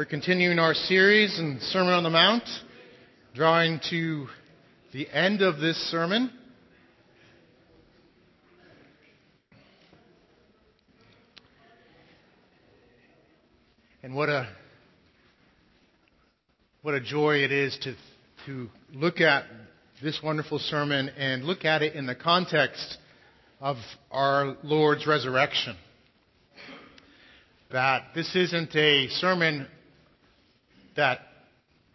We're continuing our series in Sermon on the Mount, drawing to the end of this sermon. And what a what a joy it is to to look at this wonderful sermon and look at it in the context of our Lord's resurrection. That this isn't a sermon that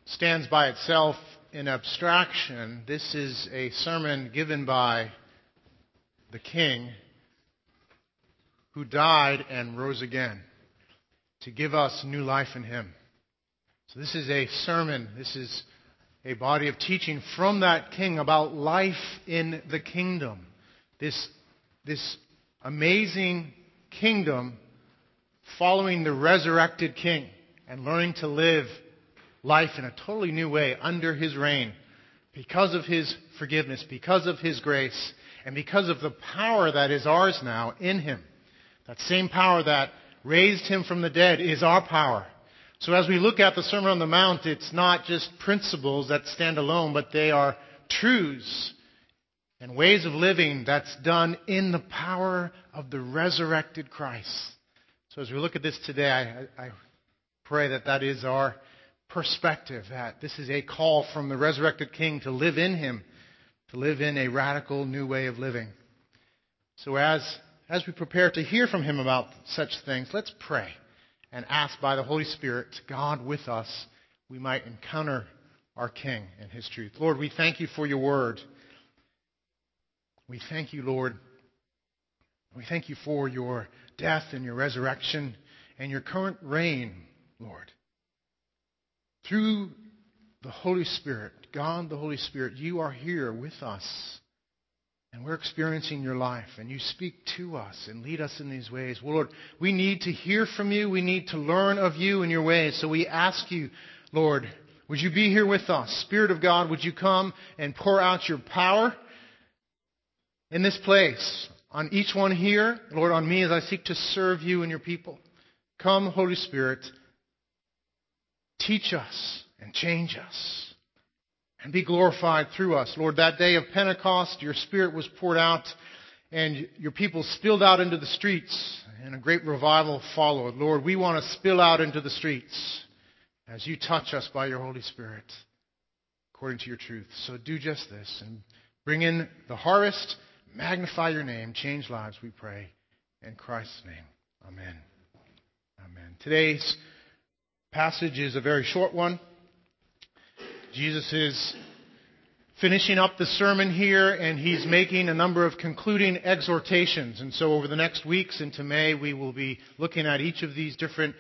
stands by itself in abstraction. This is a sermon given by the King who died and rose again to give us new life in Him. So this is a sermon. This is a body of teaching from that King about life in the kingdom. This, this amazing kingdom following the resurrected King and learning to live life in a totally new way under his reign because of his forgiveness, because of his grace, and because of the power that is ours now in him. That same power that raised him from the dead is our power. So as we look at the Sermon on the Mount, it's not just principles that stand alone, but they are truths and ways of living that's done in the power of the resurrected Christ. So as we look at this today, I, I pray that that is our perspective that this is a call from the resurrected King to live in Him, to live in a radical new way of living. So as, as we prepare to hear from Him about such things, let's pray and ask by the Holy Spirit, God with us, we might encounter our King and His truth. Lord, we thank you for your word. We thank you, Lord. We thank you for your death and your resurrection and your current reign, Lord. Through the Holy Spirit, God the Holy Spirit, you are here with us. And we're experiencing your life, and you speak to us and lead us in these ways. Well, Lord, we need to hear from you. We need to learn of you and your ways. So we ask you, Lord, would you be here with us? Spirit of God, would you come and pour out your power in this place on each one here? Lord, on me as I seek to serve you and your people. Come, Holy Spirit, Teach us and change us and be glorified through us. Lord, that day of Pentecost, your Spirit was poured out and your people spilled out into the streets and a great revival followed. Lord, we want to spill out into the streets as you touch us by your Holy Spirit according to your truth. So do just this and bring in the harvest, magnify your name, change lives, we pray. In Christ's name, amen. Amen. Today's passage is a very short one. Jesus is finishing up the sermon here and he's making a number of concluding exhortations. And so over the next weeks into May, we will be looking at each of these different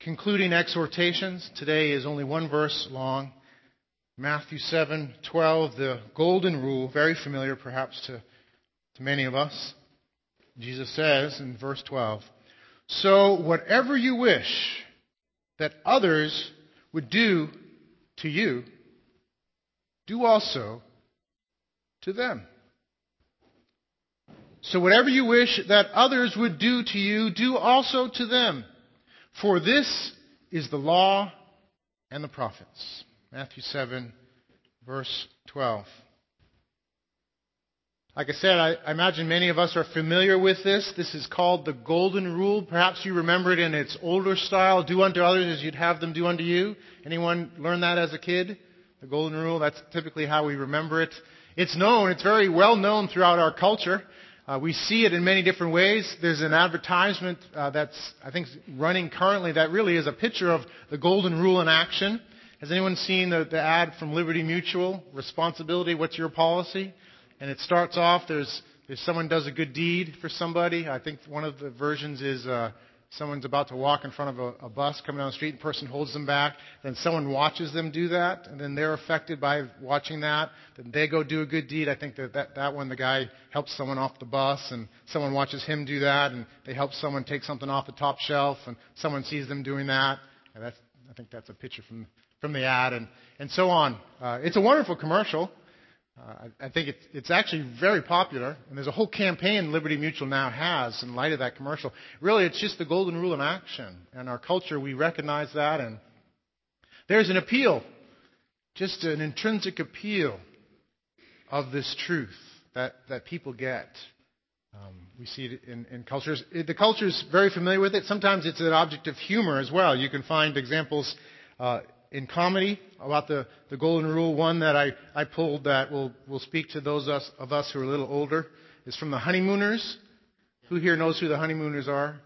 concluding exhortations. Today is only one verse long. Matthew 7:12, the golden rule, very familiar perhaps to, to many of us. Jesus says in verse 12, So whatever you wish that others would do to you, do also to them. So whatever you wish that others would do to you, do also to them. For this is the law and the prophets. Matthew 7, verse 12. Like I said, I, I, imagine many of us are familiar with this. This is called the Golden Rule. Perhaps you remember it in its older style. Do unto others as you'd have them do unto you. Anyone learn that as a kid? The Golden Rule. That's typically how we remember it. It's known. It's very well known throughout our culture. Uh, we see it in many different ways. There's an advertisement uh, that's, I think, running currently that really is a picture of the Golden Rule in action. Has anyone seen the, the ad from Liberty Mutual? Responsibility, what's your policy? And it starts off there's if someone does a good deed for somebody. I think one of the versions is uh, someone's about to walk in front of a, a bus coming down the street, and the person holds them back. Then someone watches them do that, and then they're affected by watching that. Then they go do a good deed. I think that that, that one, the guy helps someone off the bus, and someone watches him do that, and they help someone take something off the top shelf, and someone sees them doing that. And that's, I think that's a picture from from the ad, and and so on. Uh, it's a wonderful commercial. Uh, I think it's, it's actually very popular, and there's a whole campaign Liberty Mutual now has in light of that commercial. Really, it's just the golden rule in action. In our culture, we recognize that, and There's an appeal, just an intrinsic appeal of this truth that, that people get. Um, we see it in, in cultures. The culture is very familiar with it. Sometimes it's an object of humor as well. You can find examples uh, in comedy about the, the golden rule. One that I, I pulled that will, will speak to those us, of us who are a little older is from the Honeymooners. Who here knows who the Honeymooners are?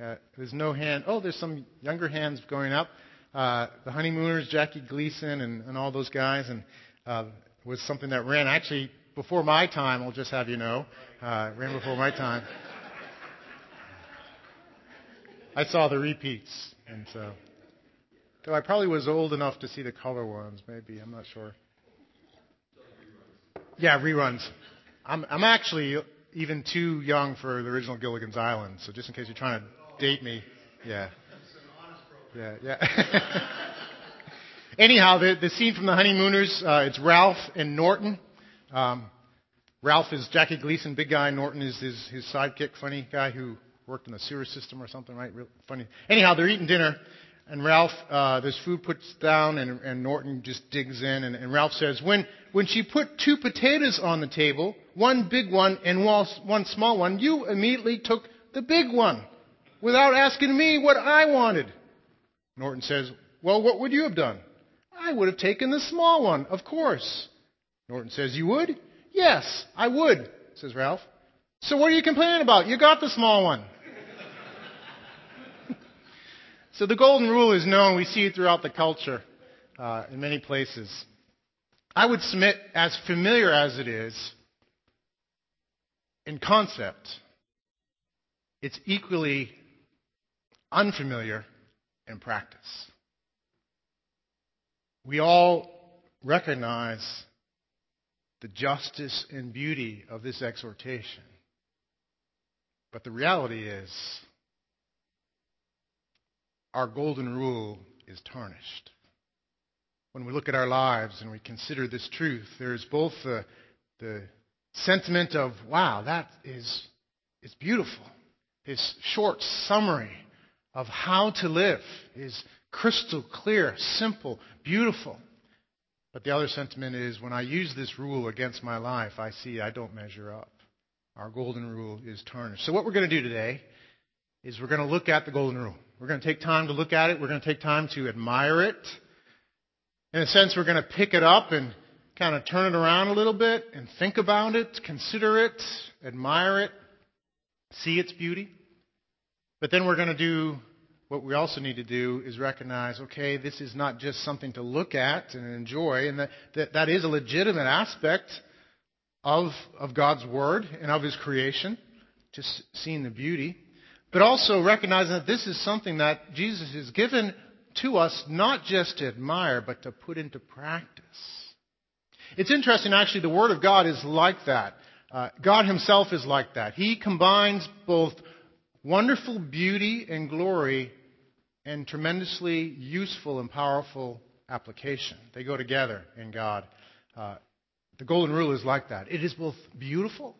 Uh, there's no hand. Oh, there's some younger hands going up. Uh, the Honeymooners, Jackie Gleason, and, and all those guys, and uh, was something that ran actually before my time. I'll just have you know, uh, ran before my time. I saw the repeats, and so Though I probably was old enough to see the color ones, maybe. I'm not sure. Yeah, reruns. I'm, I'm actually even too young for the original Gilligan's Island, so just in case you're trying to date me, yeah. Yeah, yeah. Anyhow, the, the scene from the Honeymooners, uh, it's Ralph and Norton. Um, Ralph is Jackie Gleason, big guy. Norton is his, his sidekick, funny guy who worked in the sewer system or something, right? Real funny. Anyhow, they're eating dinner, and Ralph, uh, there's food puts down, and, and Norton just digs in, and, and Ralph says, when, when she put two potatoes on the table, one big one and one small one, you immediately took the big one without asking me what I wanted. Norton says, well, what would you have done? I would have taken the small one, of course. Norton says, you would? Yes, I would, says Ralph. So what are you complaining about? You got the small one. So the golden rule is known. We see it throughout the culture uh, in many places. I would submit, as familiar as it is in concept, it's equally unfamiliar in practice. We all recognize the justice and beauty of this exhortation. But the reality is, our golden rule is tarnished. When we look at our lives and we consider this truth, there's both the, the sentiment of, wow, that is, is beautiful. His short summary of how to live is crystal clear, simple, beautiful. But the other sentiment is when I use this rule against my life, I see I don't measure up. Our golden rule is tarnished. So, what we're going to do today is we're going to look at the golden rule. We're going to take time to look at it. We're going to take time to admire it. In a sense, we're going to pick it up and kind of turn it around a little bit and think about it, consider it, admire it, see its beauty. But then we're going to do what we also need to do is recognize, okay, this is not just something to look at and enjoy, and that, that, that is a legitimate aspect of, of God's Word and of His creation, just seeing the beauty but also recognizing that this is something that Jesus has given to us not just to admire, but to put into practice. It's interesting, actually, the Word of God is like that. Uh, God Himself is like that. He combines both wonderful beauty and glory and tremendously useful and powerful application. They go together in God. Uh, the Golden Rule is like that. It is both beautiful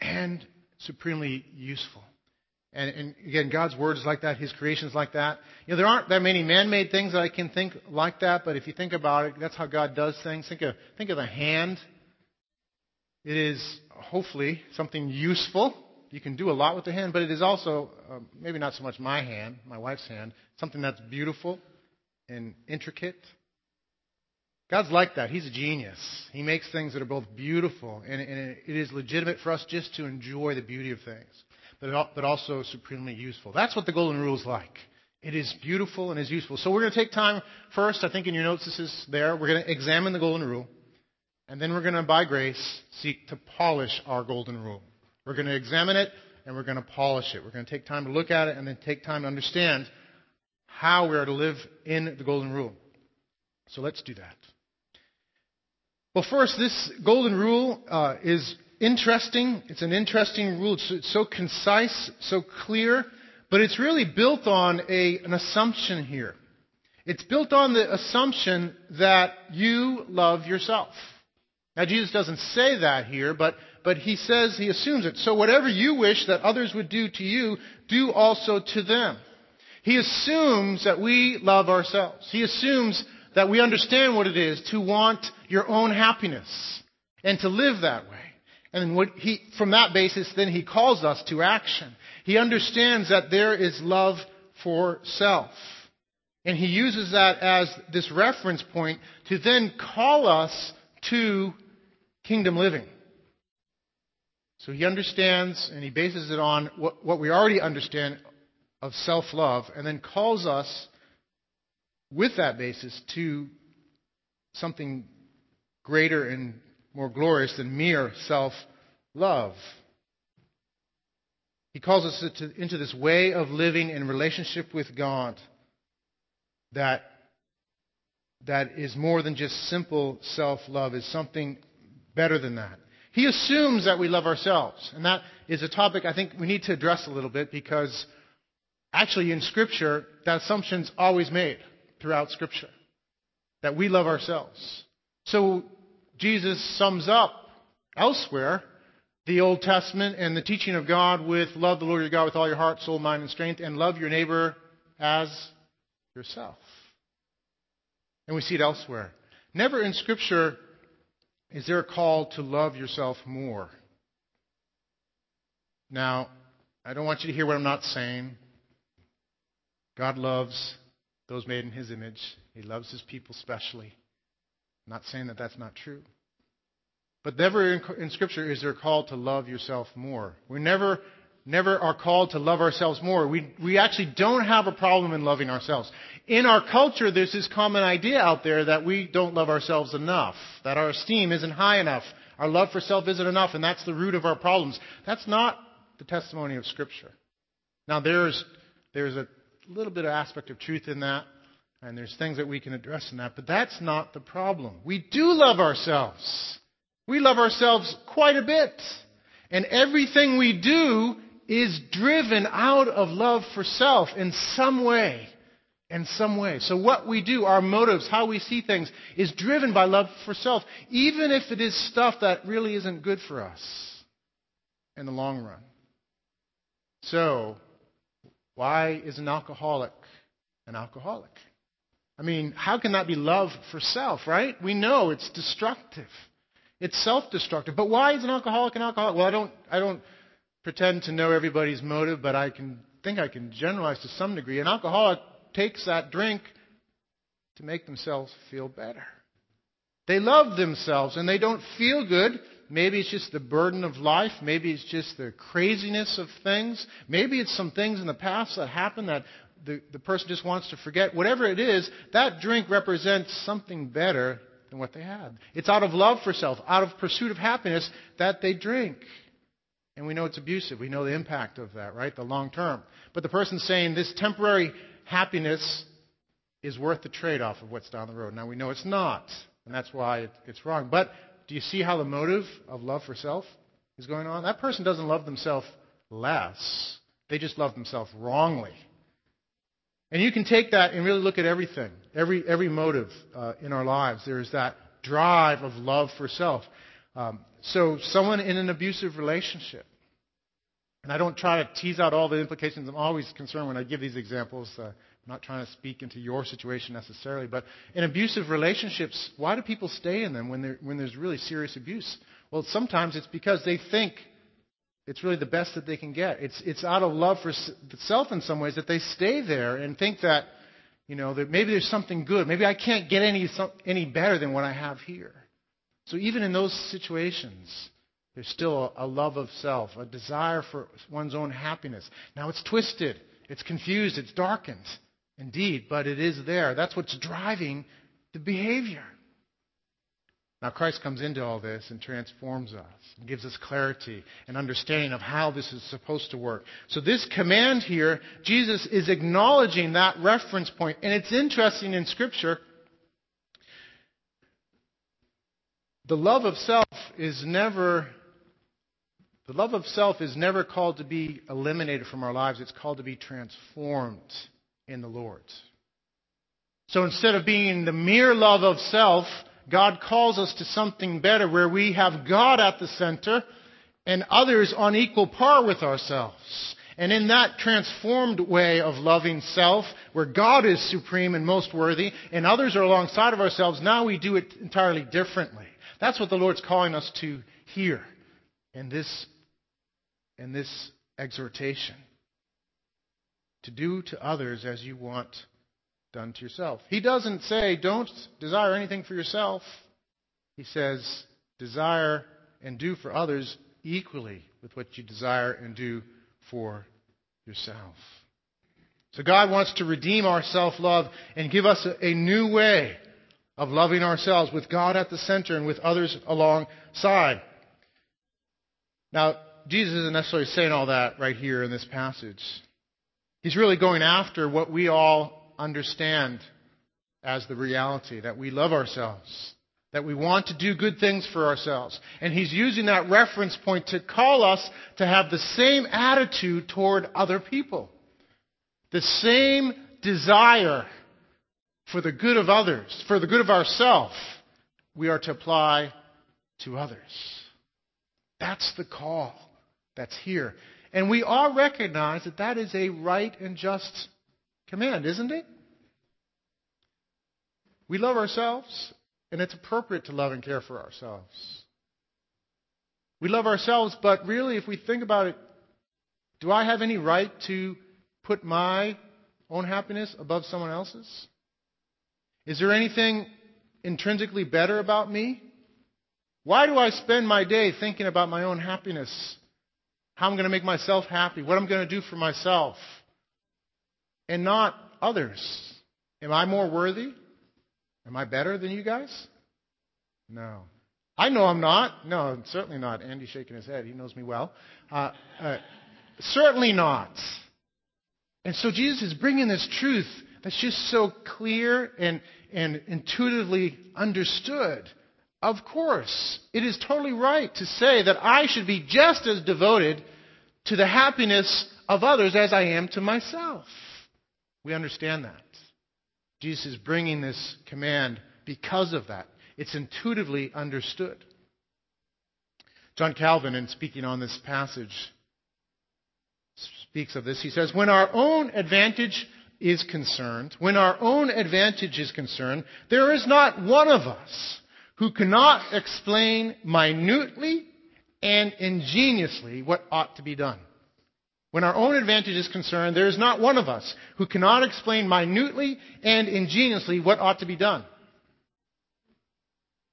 and supremely useful. And, and, again, God's word is like that. His creation is like that. You know, there aren't that many man-made things that I can think like that, but if you think about it, that's how God does things. Think of, think of the hand. It is hopefully something useful. You can do a lot with the hand, but it is also, uh, maybe not so much my hand, my wife's hand, something that's beautiful and intricate. God's like that. He's a genius. He makes things that are both beautiful, and, and it is legitimate for us just to enjoy the beauty of things but also supremely useful. That's what the Golden Rule is like. It is beautiful and is useful. So we're going to take time first. I think in your notes this is there. We're going to examine the Golden Rule. And then we're going to, by grace, seek to polish our Golden Rule. We're going to examine it and we're going to polish it. We're going to take time to look at it and then take time to understand how we are to live in the Golden Rule. So let's do that. Well, first, this Golden Rule uh, is interesting. It's an interesting rule. It's, so concise, so clear, but it's really built on a, an assumption here. It's built on the assumption that you love yourself. Now, Jesus doesn't say that here, but, but he says, he assumes it. So whatever you wish that others would do to you, do also to them. He assumes that we love ourselves. He assumes that we understand what it is to want your own happiness and to live that way. And he, from that basis, then he calls us to action. He understands that there is love for self. And he uses that as this reference point to then call us to kingdom living. So he understands and he bases it on what, what we already understand of self love and then calls us with that basis to something greater and more glorious than mere self love. He calls us into this way of living in relationship with God that, that is more than just simple self love, is something better than that. He assumes that we love ourselves. And that is a topic I think we need to address a little bit because actually in Scripture, that assumption's always made throughout Scripture. That we love ourselves. So Jesus sums up elsewhere the Old Testament and the teaching of God with love the Lord your God with all your heart, soul, mind, and strength, and love your neighbor as yourself. And we see it elsewhere. Never in Scripture is there a call to love yourself more. Now, I don't want you to hear what I'm not saying. God loves those made in His image. He loves His people specially. I'm not saying that that's not true. But never in, Scripture is there a call to love yourself more. We never never are called to love ourselves more. We, we actually don't have a problem in loving ourselves. In our culture, there's this common idea out there that we don't love ourselves enough, that our esteem isn't high enough, our love for self isn't enough, and that's the root of our problems. That's not the testimony of Scripture. Now, there's, there's a little bit of aspect of truth in that, and there's things that we can address in that, but that's not the problem. We do love ourselves. We love ourselves quite a bit. And everything we do is driven out of love for self in some way. In some way. So what we do, our motives, how we see things, is driven by love for self, even if it is stuff that really isn't good for us in the long run. So, why is an alcoholic an alcoholic? I mean, how can that be love for self, right? We know it's destructive. It's self-destructive. But why is an alcoholic an alcoholic? Well, I don't, I don't pretend to know everybody's motive, but I can think I can generalize to some degree. An alcoholic takes that drink to make themselves feel better. They love themselves and they don't feel good. Maybe it's just the burden of life. Maybe it's just the craziness of things. Maybe it's some things in the past that happened that the, the person just wants to forget. Whatever it is, that drink represents something better than what they had. It's out of love for self, out of pursuit of happiness that they drink. And we know it's abusive. We know the impact of that, right? The long term. But the person saying this temporary happiness is worth the trade off of what's down the road. Now we know it's not. And that's why it's wrong. But do you see how the motive of love for self is going on? That person doesn't love themselves less. They just love themselves wrongly. And you can take that and really look at everything, every, every motive uh, in our lives. There's that drive of love for self. Um, so, someone in an abusive relationship, and I don't try to tease out all the implications. I'm always concerned when I give these examples. Uh, I'm not trying to speak into your situation necessarily, but in abusive relationships, why do people stay in them when, when there's really serious abuse? Well, sometimes it's because they think it's really the best that they can get. It's, it's out of love for self in some ways that they stay there and think that, you know, that maybe there's something good. Maybe I can't get any, any better than what I have here. So even in those situations, there's still a love of self, a desire for one's own happiness. Now it's twisted, it's confused, it's darkened, indeed, but it is there. That's what's driving the behavior. Now Christ comes into all this and transforms us and gives us clarity and understanding of how this is supposed to work. So this command here, Jesus is acknowledging that reference point. And it's interesting in Scripture The love of self is never the love of self is never called to be eliminated from our lives. It's called to be transformed in the Lord. So instead of being the mere love of self, God calls us to something better where we have God at the center and others on equal par with ourselves. And in that transformed way of loving self, where God is supreme and most worthy, and others are alongside of ourselves, now we do it entirely differently. That's what the Lord's calling us to here in this, in this exhortation. To do to others as you want done to yourself. He doesn't say, don't desire anything for yourself. He says, desire and do for others equally with what you desire and do for yourself. So God wants to redeem our self-love and give us a, a new way of loving ourselves with God at the center and with others alongside. Now, Jesus isn't necessarily saying all that right here in this passage. He's really going after what we all understand as the reality that we love ourselves, that we want to do good things for ourselves. And he's using that reference point to call us to have the same attitude toward other people. The same desire for the good of others, for the good of ourselves, we are to apply to others. That's the call that's here. And we all recognize that that is a right and just command, isn't it? We love ourselves and it's appropriate to love and care for ourselves. We love ourselves, but really, if we think about it, do I have any right to put my own happiness above someone else's? Is there anything intrinsically better about me? Why do I spend my day thinking about my own happiness? How I'm going to make myself happy? What I'm going to do for myself? And not others? Am I more worthy? Am I better than you guys? No. I know I'm not. No, certainly not. Andy's shaking his head. He knows me well. Uh, uh, certainly not. And so Jesus is bringing this truth that's just so clear and, and intuitively understood. Of course, it is totally right to say that I should be just as devoted to the happiness of others as I am to myself. We understand that. Jesus is bringing this command because of that. It's intuitively understood. John Calvin, in speaking on this passage, speaks of this. He says, When our own advantage is concerned, when our own advantage is concerned, there is not one of us who cannot explain minutely and ingeniously what ought to be done. When our own advantage is concerned, there is not one of us who cannot explain minutely and ingeniously what ought to be done.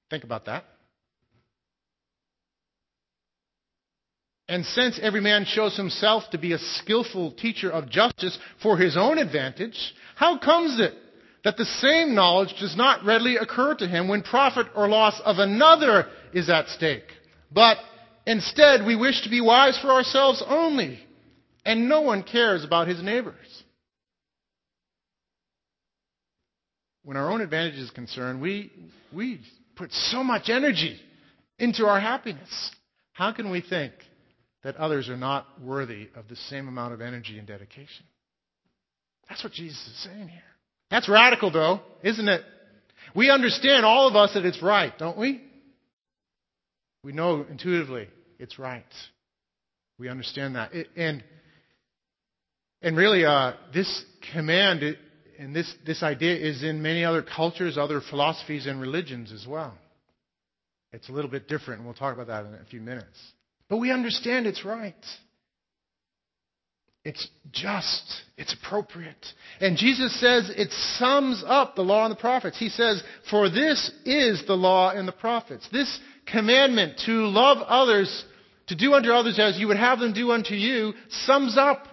Think about that. And since every man shows himself to be a skillful teacher of justice for his own advantage, how comes it that the same knowledge does not readily occur to him when profit or loss of another is at stake? But instead, we wish to be wise for ourselves only and no one cares about his neighbors. When our own advantage is concerned, we, we put so much energy into our happiness. How can we think that others are not worthy of the same amount of energy and dedication? That's what Jesus is saying here. That's radical, though, isn't it? We understand, all of us, that it's right, don't we? We know intuitively it's right. We understand that. It, and and really, uh, this command and this, this idea is in many other cultures, other philosophies, and religions as well. It's a little bit different, and we'll talk about that in a few minutes. But we understand it's right. It's just. It's appropriate. And Jesus says it sums up the law and the prophets. He says, For this is the law and the prophets. This commandment to love others, to do unto others as you would have them do unto you, sums up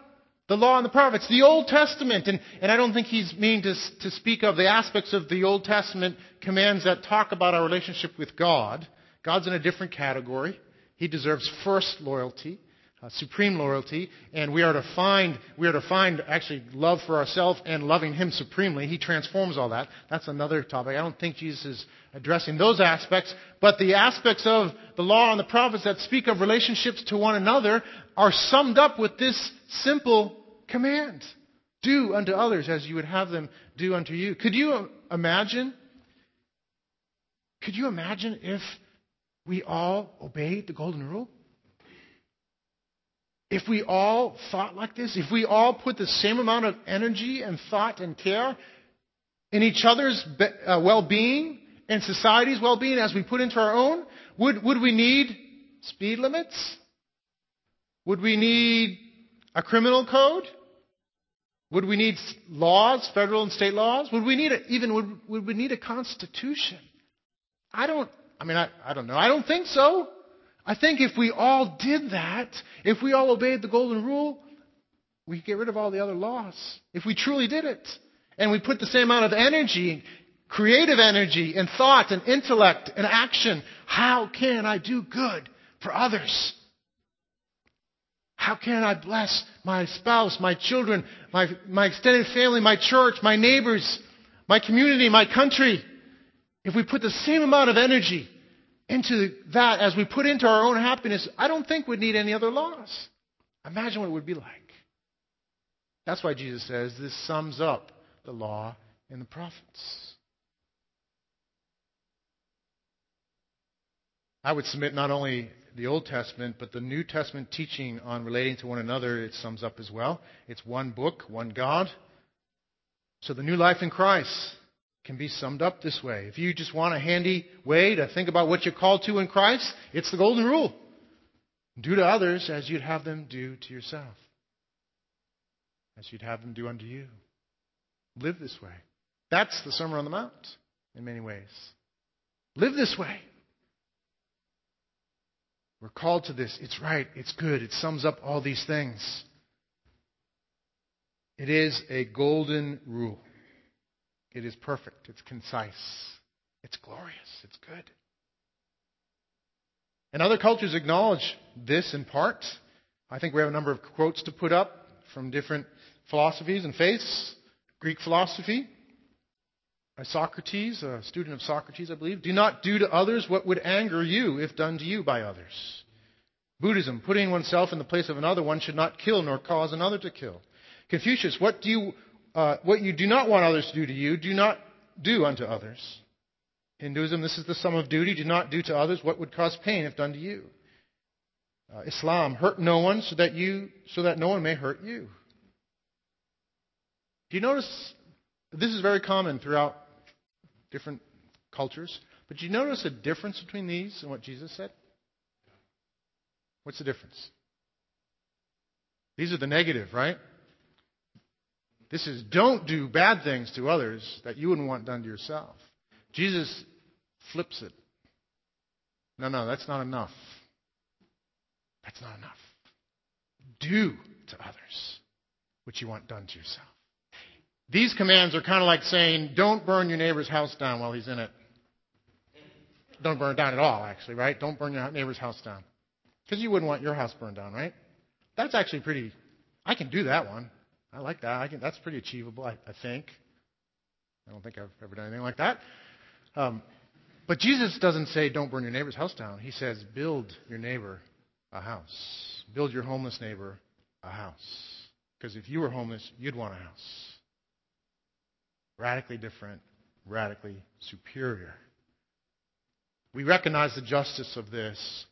the law and the prophets, the Old Testament. And, and I don't think he's meaning to, to speak of the aspects of the Old Testament commands that talk about our relationship with God. God's in a different category. He deserves first loyalty, uh, supreme loyalty, and we are to find we are to find actually love for ourselves and loving Him supremely. He transforms all that. That's another topic. I don't think Jesus is addressing those aspects, but the aspects of the law and the prophets that speak of relationships to one another are summed up with this simple command. Do unto others as you would have them do unto you. Could you imagine? Could you imagine if we all obeyed the golden rule? If we all thought like this, if we all put the same amount of energy and thought and care in each other's uh, well being and society's well being as we put into our own, would, would we need speed limits? Would we need a criminal code? Would we need laws, federal and state laws? Would we need a, even would, would we need a constitution? I don't. I mean, I, I don't know. I don't think so. I think if we all did that, if we all obeyed the golden rule, we could get rid of all the other laws. If we truly did it, and we put the same amount of energy, creative energy, and thought, and intellect, and action, how can I do good for others? How can I bless my spouse, my children, my, my extended family, my church, my neighbors, my community, my country? If we put the same amount of energy into that as we put into our own happiness, I don't think we'd need any other laws. Imagine what it would be like. That's why Jesus says this sums up the law and the prophets. I would submit not only the Old Testament, but the New Testament teaching on relating to one another, it sums up as well. It's one book, one God. So the new life in Christ can be summed up this way. If you just want a handy way to think about what you're called to in Christ, it's the golden rule. Do to others as you'd have them do to yourself, as you'd have them do unto you. Live this way. That's the Sermon on the Mount in many ways. Live this way. We're called to this. It's right. It's good. It sums up all these things. It is a golden rule. It is perfect. It's concise. It's glorious. It's good. And other cultures acknowledge this in part. I think we have a number of quotes to put up from different philosophies and faiths. Greek philosophy, Isocrates, a student of Socrates, I believe, do not do to others what would anger you if done to you by others. Buddhism, putting oneself in the place of another, one should not kill nor cause another to kill. Confucius, what, do you, uh, what you do not want others to do to you, do not do unto others. Hinduism, this is the sum of duty. Do not do to others what would cause pain if done to you. Uh, Islam, hurt no one so that you, so that no one may hurt you. Do you notice this is very common throughout different cultures. But you notice a difference between these and what Jesus said? What's the difference? These are the negative, right? This is don't do bad things to others that you wouldn't want done to yourself. Jesus flips it. No, no, that's not enough. That's not enough. Do to others what you want done to yourself. These commands are kind of like saying, don't burn your neighbor's house down while he's in it. Don't burn it down at all, actually, right? Don't burn your neighbor's house down. Because you wouldn't want your house burned down, right? That's actually pretty, I can do that one. I like that. I can, that's pretty achievable, I, I think. I don't think I've ever done anything like that. Um, but Jesus doesn't say, don't burn your neighbor's house down. He says, build your neighbor a house. Build your homeless neighbor a house. Because if you were homeless, you'd want a house. Radically different, radically superior. We recognize the justice of this.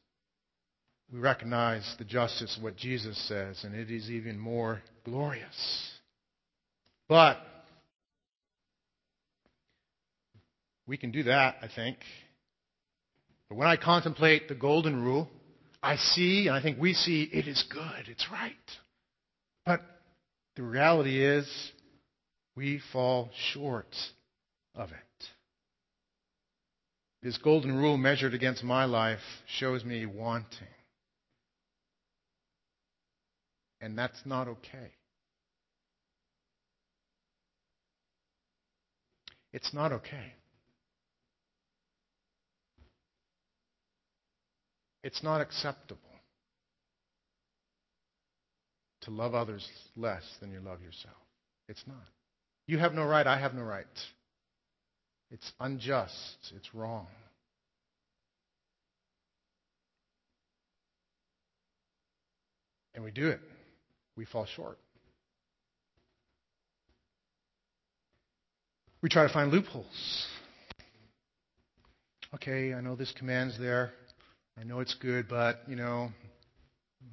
We recognize the justice of what Jesus says, and it is even more glorious. But we can do that, I think. But when I contemplate the golden rule, I see, and I think we see, it is good, it's right. But the reality is, we fall short of it. This golden rule measured against my life shows me wanting. And that's not okay. It's not okay. It's not acceptable to love others less than you love yourself. It's not. You have no right, I have no right. It's unjust, it's wrong. And we do it. We fall short. We try to find loopholes. Okay, I know this command's there. I know it's good, but, you know,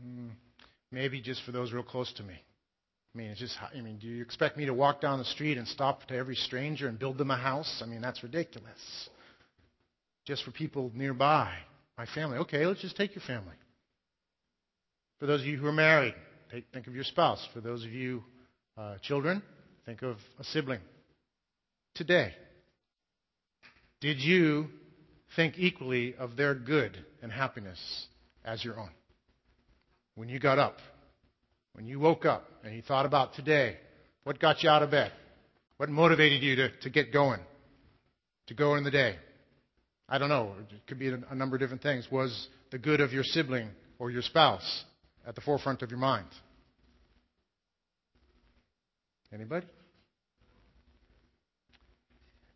mm, maybe just for those real close to me. I mean, it's just, I mean, do you expect me to walk down the street and stop to every stranger and build them a house? I mean, that's ridiculous. Just for people nearby, my family. Okay, let's just take your family. For those of you who are married, take, think of your spouse. For those of you uh, children, think of a sibling. Today, did you think equally of their good and happiness as your own? When you got up, when you woke up and you thought about today, what got you out of bed? What motivated you to, to get going, to go in the day? I don't know. It could be a number of different things. Was the good of your sibling or your spouse at the forefront of your mind? Anybody?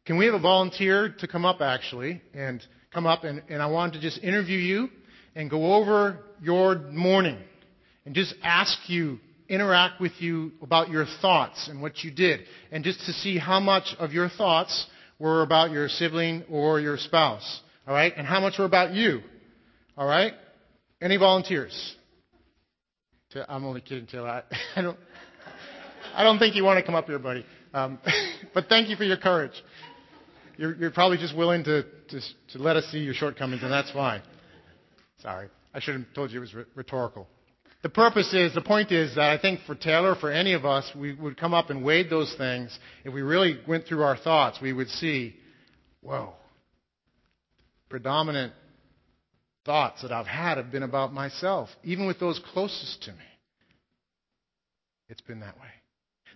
Can we have a volunteer to come up actually and come up and, and I want to just interview you and go over your morning and just ask you, interact with you about your thoughts and what you did and just to see how much of your thoughts were about your sibling or your spouse. All right? And how much were about you. All right? Any volunteers? I'm only kidding, Taylor. I, don't. I don't think you want to come up here, buddy. Um, but thank you for your courage. You're, you're probably just willing to, to, to, let us see your shortcomings, and that's fine. Sorry. I should have told you it was rhetorical. The purpose is, the point is that I think for Taylor, for any of us, we would come up and weigh those things. If we really went through our thoughts, we would see, whoa, predominant thoughts that I've had have been about myself, even with those closest to me. It's been that way.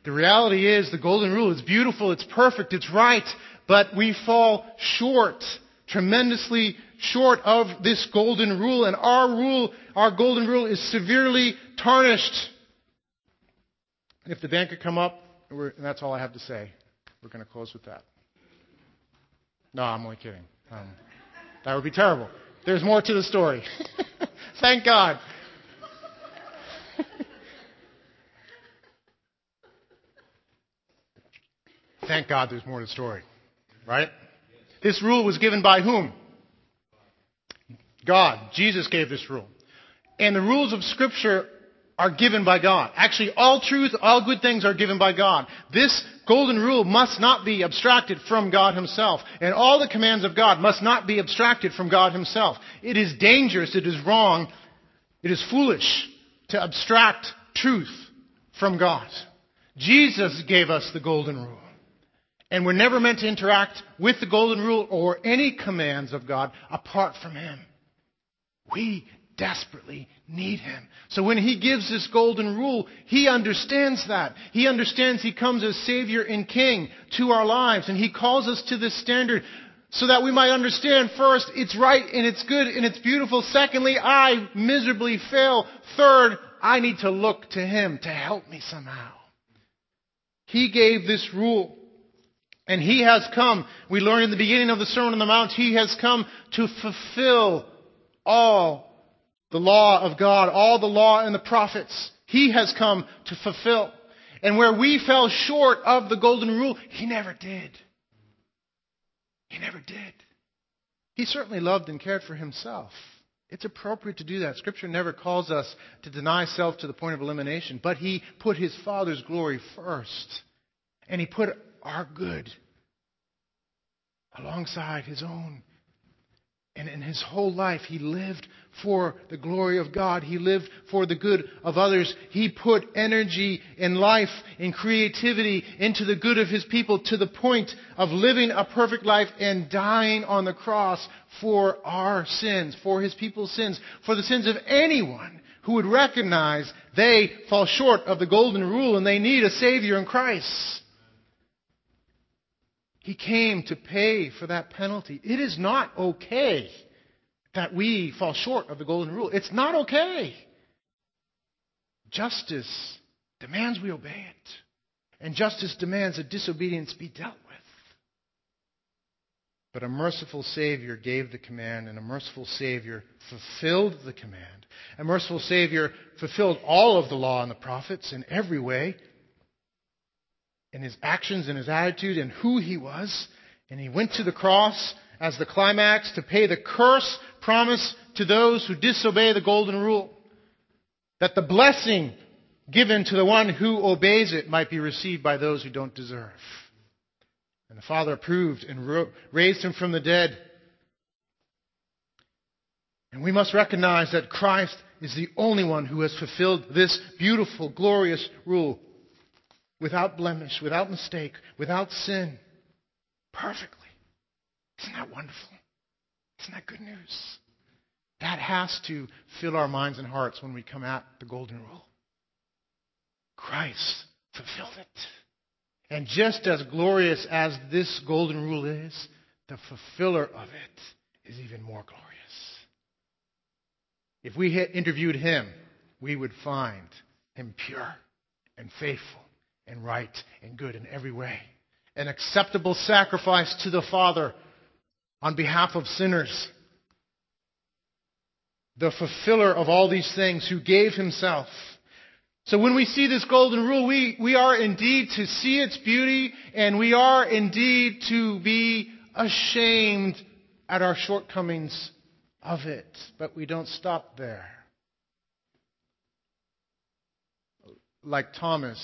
The reality is the golden rule is beautiful, it's perfect, it's right, but we fall short, tremendously short of this golden rule, and our rule, our golden rule is severely tarnished. If the band could come up, and that's all I have to say. We're going to close with that. No, I'm only kidding. Um, that would be terrible. There's more to the story. Thank God. Thank God there's more to the story. Right? This rule was given by whom? God. Jesus gave this rule. And the rules of Scripture are given by God. Actually, all truth, all good things are given by God. This golden rule must not be abstracted from God Himself. And all the commands of God must not be abstracted from God Himself. It is dangerous, it is wrong, it is foolish to abstract truth from God. Jesus gave us the golden rule. And we're never meant to interact with the golden rule or any commands of God apart from Him. We desperately need Him. So when He gives this golden rule, He understands that. He understands He comes as Savior and King to our lives, and He calls us to this standard so that we might understand first, it's right and it's good and it's beautiful. Secondly, I miserably fail. Third, I need to look to Him to help me somehow. He gave this rule. And He has come, we learned in the beginning of the Sermon on the Mount, He has come to fulfill all the law of God, all the law and the prophets. He has come to fulfill. And where we fell short of the golden rule, He never did. He never did. He certainly loved and cared for Himself. It's appropriate to do that. Scripture never calls us to deny self to the point of elimination, but He put His Father's glory first. And He put our good alongside His own and in his whole life, he lived for the glory of God. He lived for the good of others. He put energy and life and creativity into the good of his people to the point of living a perfect life and dying on the cross for our sins, for his people's sins, for the sins of anyone who would recognize they fall short of the golden rule and they need a Savior in Christ. He came to pay for that penalty. It is not okay that we fall short of the golden rule. It's not okay. Justice demands we obey it. And justice demands that disobedience be dealt with. But a merciful Savior gave the command, and a merciful Savior fulfilled the command. A merciful Savior fulfilled all of the law and the prophets in every way in his actions and his attitude and who he was. And he went to the cross as the climax to pay the curse promised to those who disobey the golden rule. that the blessing given to the one who obeys it might be received by those who don't deserve. And the Father approved and raised him from the dead. And we must recognize that Christ is the only one who has fulfilled this beautiful, glorious rule without blemish, without mistake, without sin, perfectly. Isn't that wonderful? Isn't that good news? That has to fill our minds and hearts when we come at the golden rule. Christ fulfilled it. And just as glorious as this golden rule is, the fulfiller of it is even more glorious. If we had interviewed him, we would find him pure and faithful and right and good in every way. An acceptable sacrifice to the Father on behalf of sinners. The fulfiller of all these things who gave himself. So when we see this golden rule, we, we are indeed to see its beauty and we are indeed to be ashamed at our shortcomings of it. But we don't stop there. Like Thomas,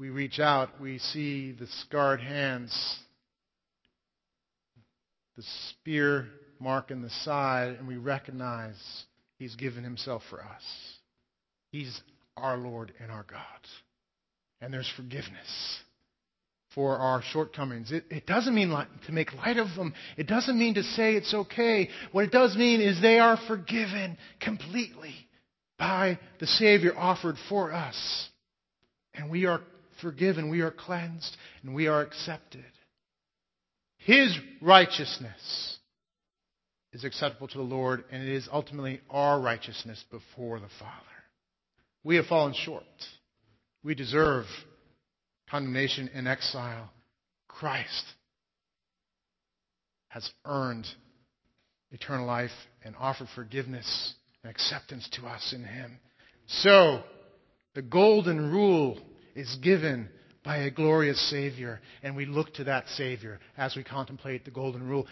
we reach out, we see the scarred hands, the spear mark in the side, and we recognize he's given himself for us. He's our Lord and our God. And there's forgiveness for our shortcomings. It, it doesn't mean to make light of them. It doesn't mean to say it's okay. What it does mean is they are forgiven completely by the Savior offered for us. And we are forgiven, we are cleansed, and we are accepted. His righteousness is acceptable to the Lord, and it is ultimately our righteousness before the Father. We have fallen short. We deserve condemnation and exile, Christ has earned eternal life and offered forgiveness and acceptance to us in Him. So, the golden rule is given by a glorious Savior, and we look to that Savior as we contemplate the golden rule,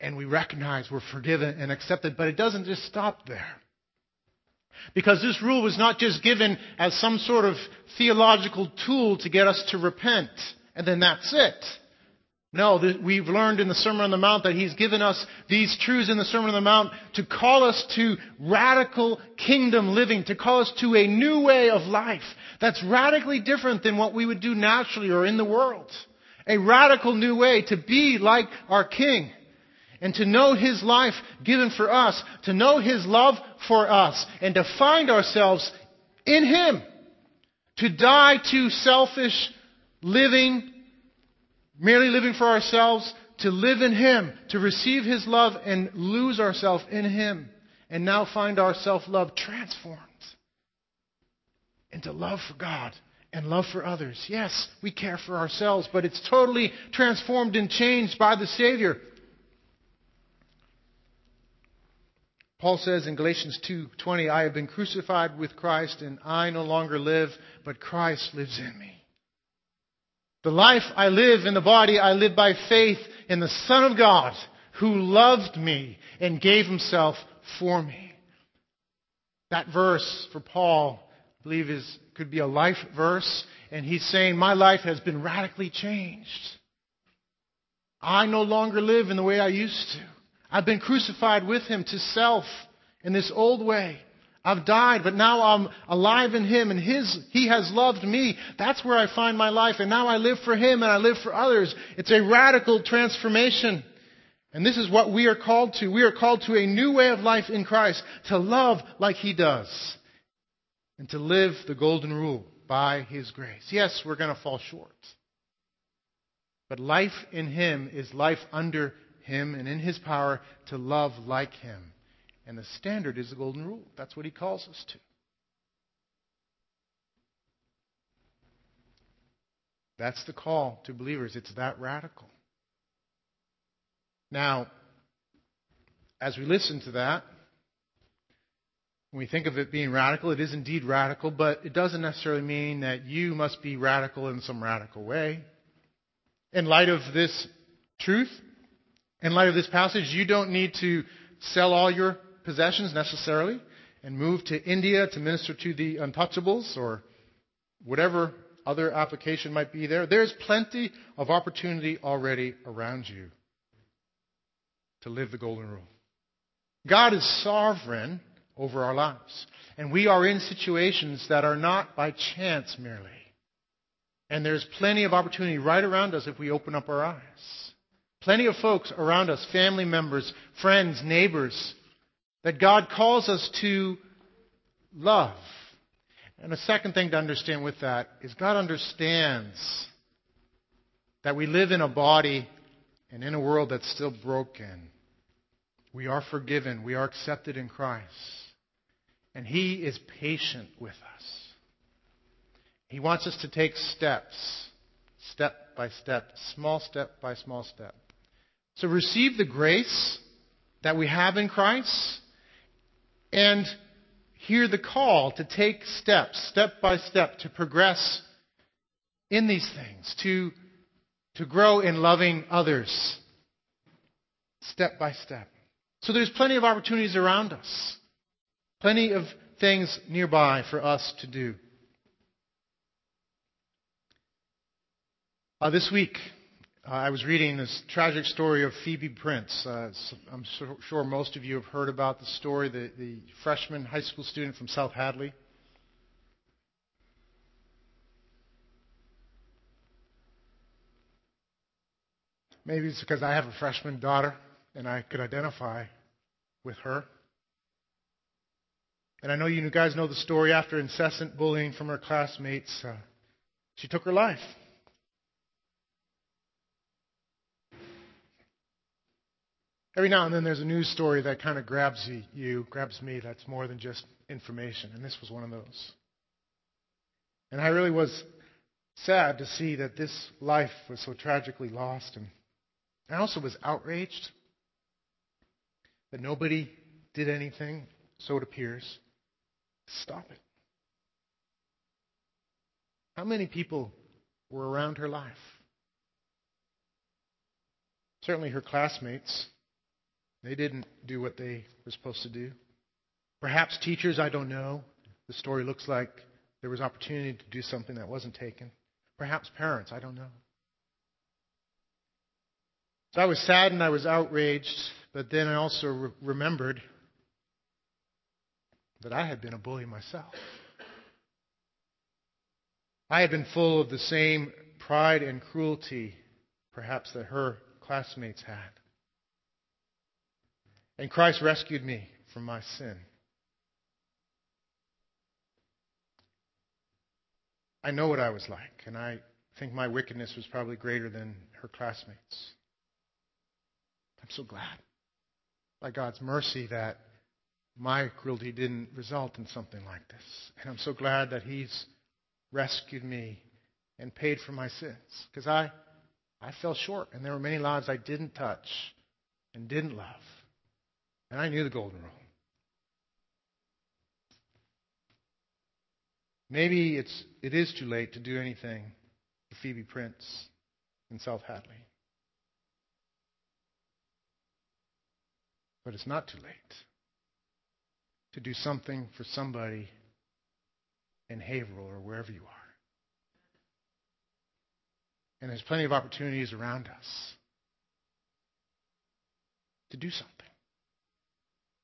and we recognize we're forgiven and accepted, but it doesn't just stop there. Because this rule was not just given as some sort of theological tool to get us to repent, and then that's it. No, we've learned in the Sermon on the Mount that He's given us these truths in the Sermon on the Mount to call us to radical kingdom living, to call us to a new way of life that's radically different than what we would do naturally or in the world. A radical new way to be like our King and to know His life given for us, to know His love for us, and to find ourselves in Him. To die to selfish living, merely living for ourselves, to live in Him, to receive His love and lose ourselves in Him, and now find our self-love transformed into love for God and love for others. Yes, we care for ourselves, but it's totally transformed and changed by the Savior. Paul says in Galatians 2:20, "I have been crucified with Christ and I no longer live, but Christ lives in me." The life I live in the body I live by faith in the Son of God who loved me and gave himself for me. That verse for Paul, I believe is could be a life verse and he's saying my life has been radically changed. I no longer live in the way I used to. I've been crucified with him to self in this old way. I've died, but now I'm alive in him and his, he has loved me. That's where I find my life. And now I live for him and I live for others. It's a radical transformation. And this is what we are called to. We are called to a new way of life in Christ, to love like he does, and to live the golden rule by his grace. Yes, we're going to fall short. But life in him is life under him and in his power to love like him. And the standard is the golden rule. That's what he calls us to. That's the call to believers. It's that radical. Now, as we listen to that, when we think of it being radical, it is indeed radical, but it doesn't necessarily mean that you must be radical in some radical way. In light of this truth, in light of this passage, you don't need to sell all your possessions necessarily and move to India to minister to the untouchables or whatever other application might be there. There's plenty of opportunity already around you to live the golden rule. God is sovereign over our lives. And we are in situations that are not by chance merely. And there's plenty of opportunity right around us if we open up our eyes. Plenty of folks around us, family members, friends, neighbors, that God calls us to love. And a second thing to understand with that is God understands that we live in a body and in a world that's still broken. We are forgiven. We are accepted in Christ. And He is patient with us. He wants us to take steps, step by step, small step by small step. So receive the grace that we have in Christ and hear the call to take steps, step by step, to progress in these things, to, to grow in loving others, step by step. So there's plenty of opportunities around us, plenty of things nearby for us to do. Uh, this week, uh, I was reading this tragic story of Phoebe Prince. Uh, I'm so, sure most of you have heard about the story, the, the freshman high school student from South Hadley. Maybe it's because I have a freshman daughter and I could identify with her. And I know you guys know the story. After incessant bullying from her classmates, uh, she took her life. Every now and then there's a news story that kind of grabs you, grabs me, that's more than just information. And this was one of those. And I really was sad to see that this life was so tragically lost. And I also was outraged that nobody did anything, so it appears. Stop it. How many people were around her life? Certainly her classmates. They didn't do what they were supposed to do. Perhaps teachers, I don't know. The story looks like there was opportunity to do something that wasn't taken. Perhaps parents, I don't know. So I was saddened, I was outraged, but then I also re- remembered that I had been a bully myself. I had been full of the same pride and cruelty, perhaps, that her classmates had. And Christ rescued me from my sin. I know what I was like, and I think my wickedness was probably greater than her classmates. I'm so glad, by God's mercy, that my cruelty didn't result in something like this. And I'm so glad that He's rescued me and paid for my sins. Because I, I fell short, and there were many lives I didn't touch and didn't love. And I knew the golden rule. Maybe it's, it is too late to do anything for Phoebe Prince in South Hadley. But it's not too late to do something for somebody in Haverhill or wherever you are. And there's plenty of opportunities around us to do something.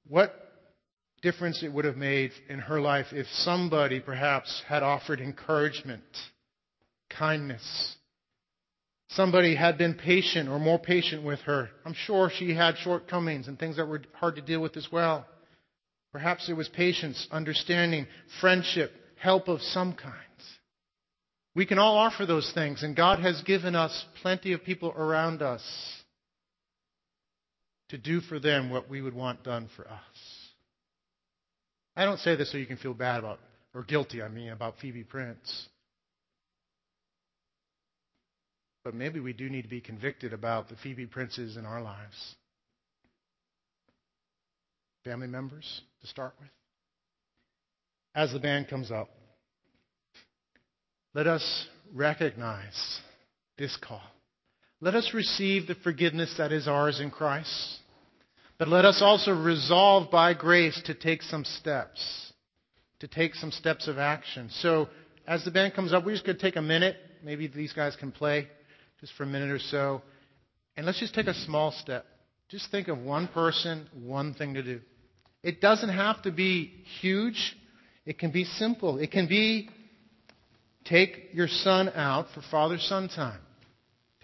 What difference it would have made in her life if somebody perhaps had offered encouragement, kindness. Somebody had been patient or more patient with her. I'm sure she had shortcomings and things that were hard to deal with as well. Perhaps it was patience, understanding, friendship, help of some kinds. We can all offer those things, and God has given us plenty of people around us to do for them what we would want done for us. I don't say this so you can feel bad about, or guilty, I mean, about Phoebe Prince. But maybe we do need to be convicted about the Phoebe Princes in our lives. Family members, to start with. As the band comes up, let us recognize this call. Let us receive the forgiveness that is ours in Christ. But let us also resolve by grace to take some steps, to take some steps of action. So as the band comes up, we're just going to take a minute. Maybe these guys can play just for a minute or so. And let's just take a small step. Just think of one person, one thing to do. It doesn't have to be huge. It can be simple. It can be take your son out for father son time.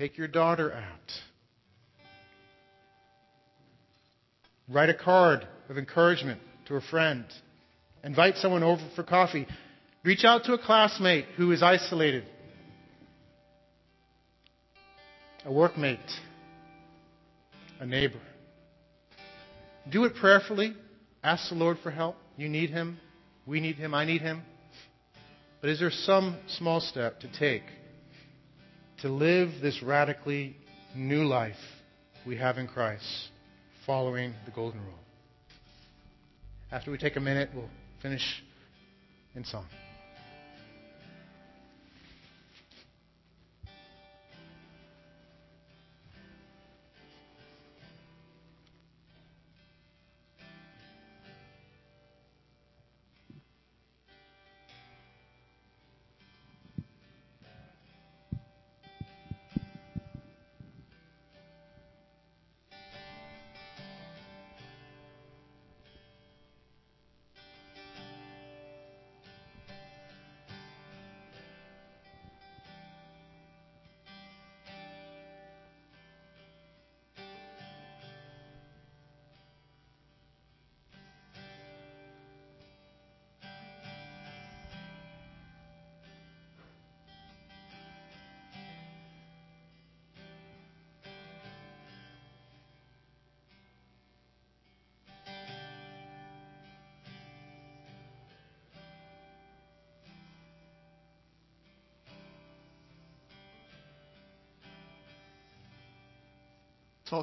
Take your daughter out. Write a card of encouragement to a friend. Invite someone over for coffee. Reach out to a classmate who is isolated, a workmate, a neighbor. Do it prayerfully. Ask the Lord for help. You need Him. We need Him. I need Him. But is there some small step to take to live this radically new life we have in Christ, following the Golden Rule? After we take a minute, we'll finish in song.